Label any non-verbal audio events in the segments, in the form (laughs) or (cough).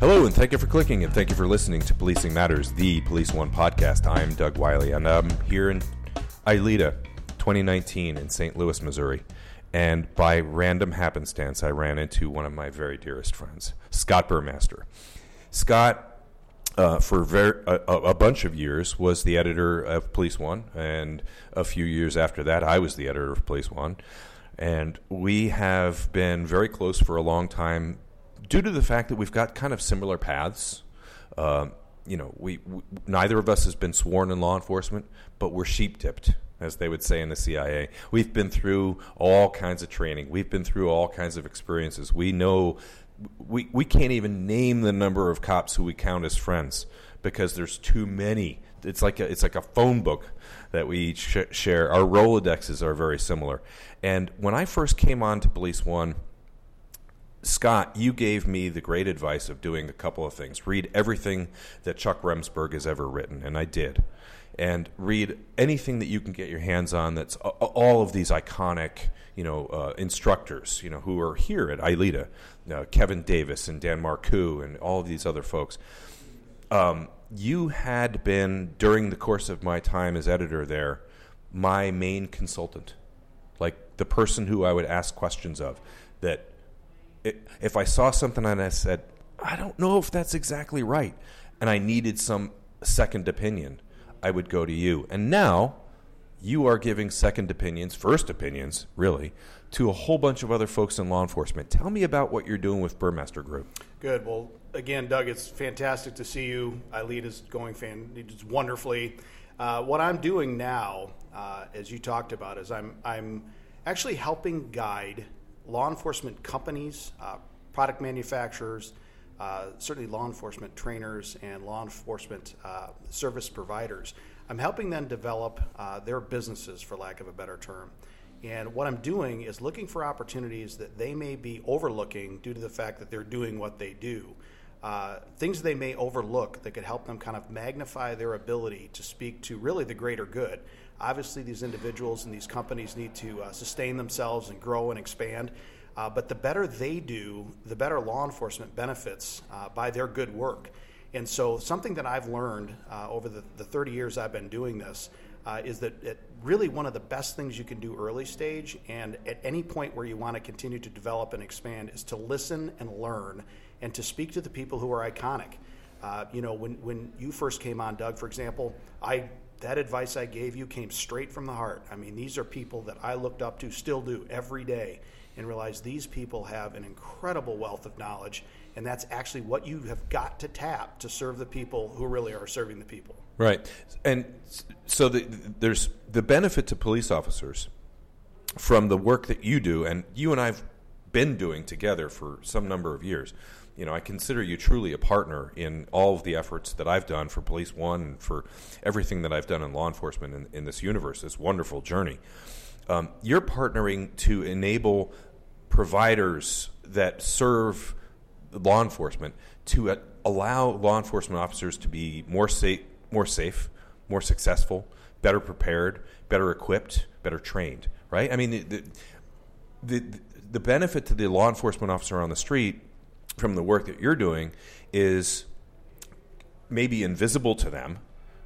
Hello, and thank you for clicking, and thank you for listening to Policing Matters, the Police One podcast. I'm Doug Wyllie, and I'm here in ILEETA, 2019, in St. Louis, Missouri. And by random happenstance, I ran into one of my very dearest friends, Scott Buhrmaster. Scott, uh, for ver- a, a bunch of years, was the editor of Police One, and a few years after that, I was the editor of Police One. And we have been very close for a long time due to the fact that we've got kind of similar paths. Uh, you know, we, we, neither of us has been sworn in law enforcement, but we're sheep dipped, as they would say in the CIA. We've been through all kinds of training. We've been through all kinds of experiences. We know we we can't even name the number of cops who we count as friends because there's too many. It's like a, it's like a phone book that we each sh- share. Our Rolodexes are very similar. And when I first came on to Police One Scott, you gave me the great advice of doing a couple of things. Read everything that Chuck Remsberg has ever written, and I did. And read anything that you can get your hands on that's all of these iconic, you know, uh, instructors, you know, who are here at ILEETA, uh, Kevin Davis and Dan Marcou and all of these other folks. Um, you had been, during the course of my time as editor there, my main consultant, like the person who I would ask questions of that if I saw something and I said, I don't know if that's exactly right, and I needed some second opinion, I would go to you. And now you are giving second opinions, first opinions, really, to a whole bunch of other folks in law enforcement. Tell me about what you're doing with Buhrmaster Group. Good. Well, again, Doug, it's fantastic to see you. ILEETA is going fan, it's wonderfully. Uh, what I'm doing now, uh, as you talked about, is I'm I'm actually helping guide law enforcement companies, uh, product manufacturers, uh, certainly law enforcement trainers and law enforcement uh, service providers. I'm helping them develop uh, their businesses, for lack of a better term. And what I'm doing is looking for opportunities that they may be overlooking due to the fact that they're doing what they do. Uh, things they may overlook that could help them kind of magnify their ability to speak to really the greater good. Obviously, these individuals and these companies need to uh, sustain themselves and grow and expand. Uh, but the better they do, the better law enforcement benefits uh, by their good work. And so, something that I've learned uh, over the, the 30 years I've been doing this is that it, really one of the best things you can do early stage and at any point where you want to continue to develop and expand is to listen and learn and to speak to the people who are iconic. Uh, you know, when, when you first came on, Doug, for example, I that advice I gave you came straight from the heart. I mean, these are people that I looked up to, still do every day, and realize these people have an incredible wealth of knowledge, and that's actually what you have got to tap to serve the people who really are serving the people. Right, and so the, there's the benefit to police officers from the work that you do, and you and I've been doing together for some number of years you know, I consider you truly a partner in all of the efforts that I've done for Police One and for everything that I've done in law enforcement in, in this universe, this wonderful journey. Um, you're partnering to enable providers that serve law enforcement to uh, allow law enforcement officers to be more safe, more safe, more successful, better prepared, better equipped, better trained. Right? I mean, the, the, the, benefit to the law enforcement officer on the street from the work that you're doing is maybe invisible to them,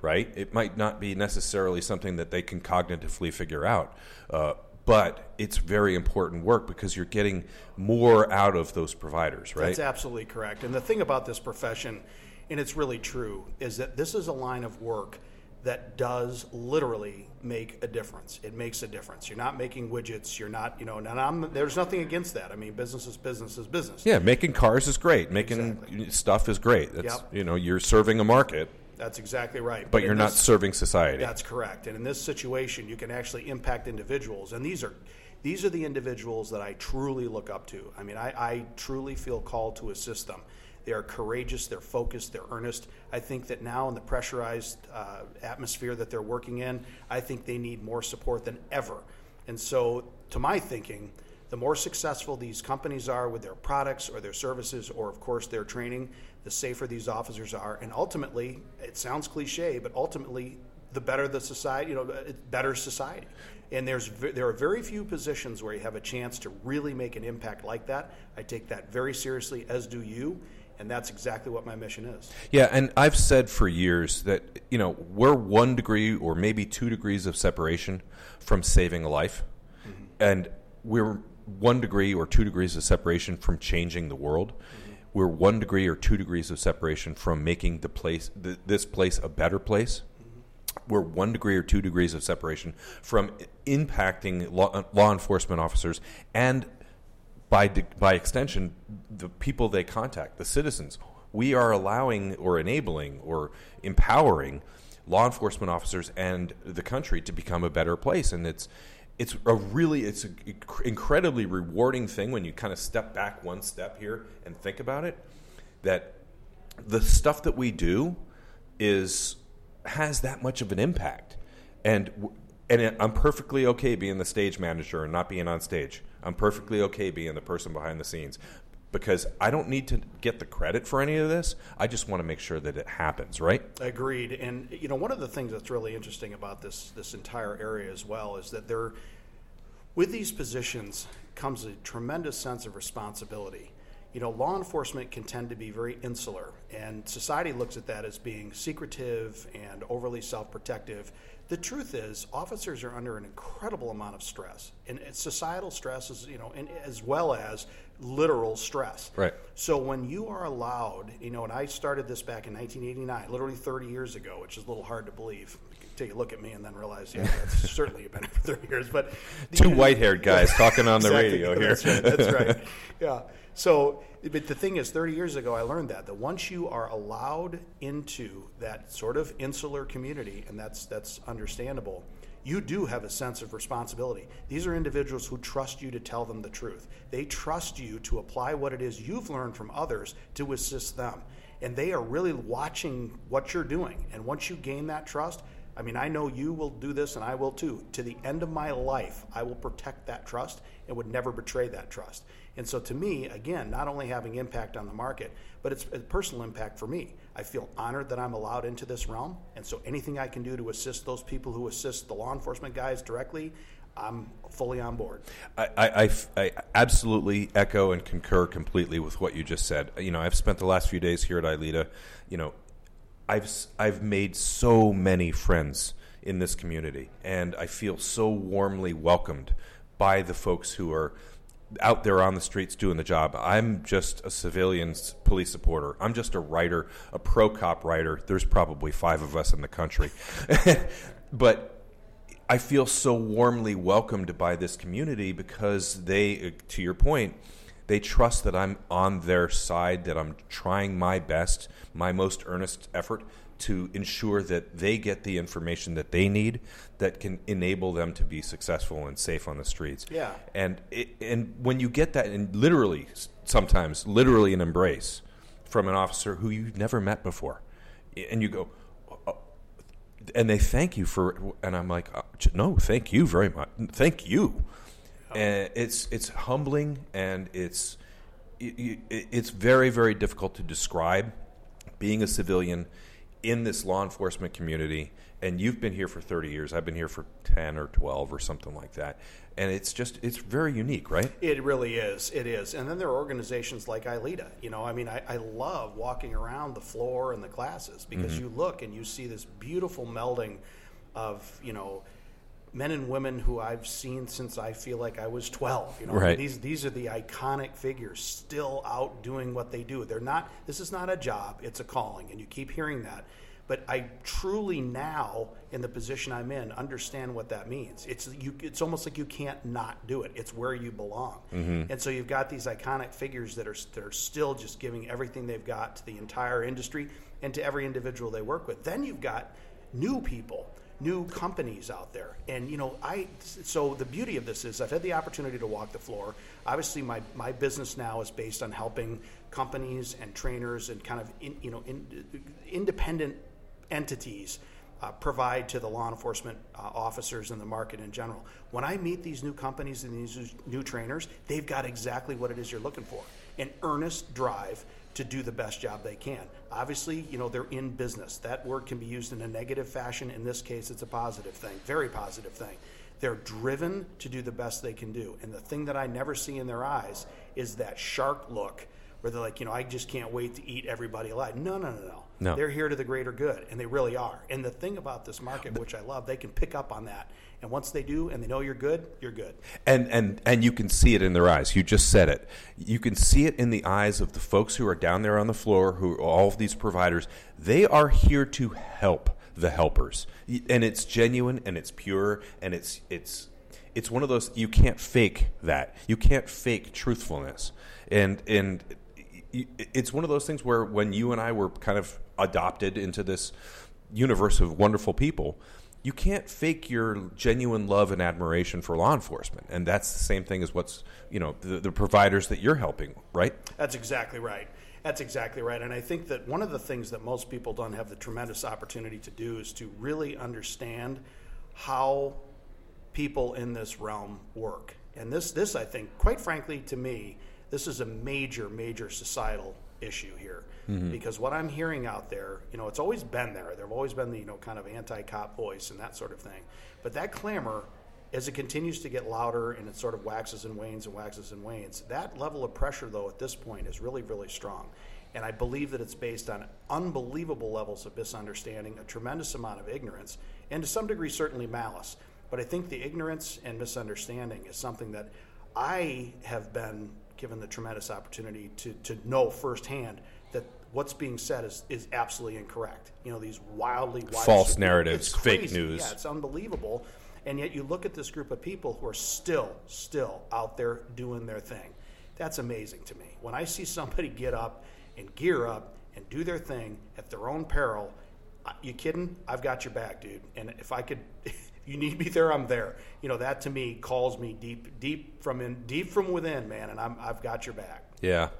right? It might not be necessarily something that they can cognitively figure out. Uh, but it's very important work because you're getting more out of those providers, right? That's absolutely correct. And the thing about this profession, and it's really true, is that this is a line of work that does literally make a difference. It makes a difference. You're not making widgets. You're not, you know, and I'm, there's nothing against that. I mean, business is business is business. Yeah, making cars is great. Making exactly. stuff is great. That's, yep. you know, you're serving a market. That's exactly right. But, but you're not serving society. That's correct. And in this situation, you can actually impact individuals. And these are These are the individuals that I truly look up to. I mean, I, I truly feel called to assist them. They are courageous, they're focused, they're earnest. I think that now in the pressurized uh, atmosphere that they're working in, I think they need more support than ever. And so, to my thinking, the more successful these companies are with their products or their services, or of course their training, the safer these officers are. And ultimately, it sounds cliche, but ultimately, the better the society, you know, better society. And there's there are very few positions where you have a chance to really make an impact like that. I take that very seriously, as do you. And that's exactly what my mission is. Yeah, and I've said for years that you know we're one degree or maybe two degrees of separation from saving a life, mm-hmm. and we're one degree or two degrees of separation from changing the world. Mm-hmm. We're one degree or two degrees of separation from making the place, the, this place, a better place. Mm-hmm. We're one degree or two degrees of separation from impacting law, law enforcement officers and, by by extension, the people they contact, the citizens. We are allowing or enabling or empowering law enforcement officers and the country to become a better place, and it's it's a really it's an incredibly rewarding thing when you kind of step back one step here and think about it that the stuff that we do is has that much of an impact and and I'm perfectly okay being the stage manager and not being on stage. I'm perfectly okay being the person behind the scenes because I don't need to get the credit for any of this. I just want to make sure that it happens, right? Agreed. And you know, one of the things that's really interesting about this this entire area as well is that there with these positions comes a tremendous sense of responsibility. You know, law enforcement can tend to be very insular, and society looks at that as being secretive and overly self protective. The truth is, officers are under an incredible amount of stress, and it's societal stress is, you know, and as well as literal stress. Right. So when you are allowed, you know, and I started this back in 1989, literally 30 years ago, which is a little hard to believe. Take a look at me and then realize, yeah, that's (laughs) certainly been for 30 years. But two white-haired guys talking on the exactly, radio here. That's right. That's right. (laughs) Yeah. So, but the thing is, 30 years ago, I learned that that once you are allowed into that sort of insular community, and that's that's understandable, you do have a sense of responsibility. These are individuals who trust you to tell them the truth. They trust you to apply what it is you've learned from others to assist them, and they are really watching what you're doing. And once you gain that trust, I mean, I know you will do this and I will too. To the end of my life, I will protect that trust and would never betray that trust. And so, to me, again, not only having impact on the market, but it's a personal impact for me. I feel honored that I'm allowed into this realm. And so, anything I can do to assist those people who assist the law enforcement guys directly, I'm fully on board. I, I, I, absolutely echo and concur completely with what you just said. You know, I've spent the last few days here at ILEETA, you know, I've I've made so many friends in this community, and I feel so warmly welcomed by the folks who are out there on the streets doing the job. I'm just a civilian police supporter. I'm just a writer, a pro cop writer. There's probably five of us in the country, (laughs) but I feel so warmly welcomed by this community because they, to your point they trust that I'm on their side, that I'm trying my best, my most earnest effort to ensure that they get the information that they need that can enable them to be successful and safe on the streets. Yeah. And it, and when you get that and literally sometimes literally an embrace from an officer who you've never met before and you go oh, oh, and they thank you for and I'm like oh, no, thank you very much. Thank you and it's it's humbling and it's it, it's very very difficult to describe being a civilian in this law enforcement community. And you've been here for 30 years. I've been here for 10 or 12 or something like that. And it's just it's very unique right? It really is. It is. And then there are organizations like ILEETA you know i mean i, I love walking around the floor and the classes because mm-hmm. you look and you see this beautiful melding of you know men and women who I've seen since I feel like I was 12. You know, right. these these are the iconic figures still out doing what they do. They're not. This is not a job; it's a calling, and you keep hearing that. But I truly now, in the position I'm in, understand what that means. It's you. It's almost like you can't not do it. It's where you belong. Mm-hmm. And so you've got these iconic figures that are that are still just giving everything they've got to the entire industry and to every individual they work with. Then you've got new people new companies out there. And you know, I so the beauty of this is I've had the opportunity to walk the floor. Obviously, my my business now is based on helping companies and trainers and kind of in, you know in, independent entities uh, provide to the law enforcement uh, officers in the market in general. When I meet these new companies and these new trainers, they've got exactly what it is you're looking for an earnest drive to do the best job they can. Obviously, you know, they're in business. That word can be used in a negative fashion. In this case, it's a positive thing, very positive thing. They're driven to do the best they can do. And the thing that I never see in their eyes is that shark look where they're like, you know, I just can't wait to eat everybody alive. No, no, no, no. No. They're here to the greater good, and they really are. And the thing about this market, which I love, they can pick up on that. And once they do, and they know you're good, you're good. And and and you can see it in their eyes. You just said it. You can see it in the eyes of the folks who are down there on the floor, who all of these providers. They are here to help the helpers, and it's genuine and it's pure and it's it's it's one of those you can't fake that. You can't fake truthfulness. And and it's one of those things where when you and I were kind of adopted into this universe of wonderful people, you can't fake your genuine love and admiration for law enforcement, and that's the same thing as what's you know the, the providers that you're helping, right? That's exactly right. That's exactly right. And I think that one of the things that most people don't have the tremendous opportunity to do is to really understand how people in this realm work. And this, this I think, quite frankly, to me, this is a major, major societal issue here. Mm-hmm. Because what I'm hearing out there, you know, it's always been there. There've always been the, you know, kind of anti-cop voice and that sort of thing. But that clamor, as it continues to get louder and it sort of waxes and wanes and waxes and wanes, that level of pressure, though, at this point is really, really strong. And I believe that it's based on unbelievable levels of misunderstanding, a tremendous amount of ignorance, and to some degree, certainly malice. But I think the ignorance and misunderstanding is something that I have been given the tremendous opportunity to, to know firsthand that what's being said is, is absolutely incorrect. You know, these wildly, wildly false narratives, fake news. Yeah, it's unbelievable. And yet you look at this group of people who are still, still out there doing their thing. That's amazing to me. When I see somebody get up and gear up and do their thing at their own peril, you kidding? I've got your back, dude. And if I could, (laughs) you need me there, I'm there. You know, that to me calls me deep, deep from in, deep from within, man. And I'm, I've got your back. Yeah,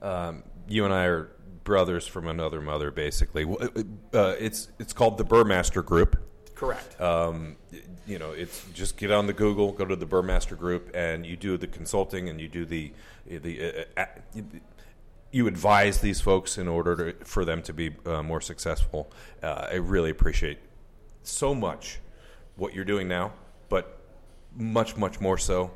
um, you and I are brothers from another mother, basically. Uh, it's it's called the Buhrmaster Group. Correct. Um, you know, it's just get on the Google, go to the Buhrmaster Group, and you do the consulting, and you do the the. Uh, uh, you advise these folks in order to, for them to be uh, more successful. Uh, I really appreciate so much what you're doing now, but much, much more so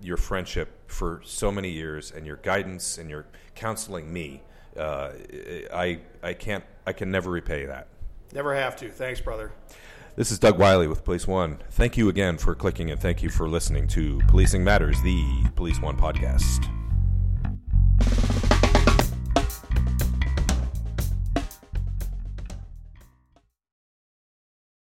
your friendship for so many years and your guidance and your counseling me. Uh, I I can't I can never repay that. Never have to. Thanks, brother. This is Doug Wyllie with Police One. Thank you again for clicking and thank you for listening to Policing Matters, the Police One podcast.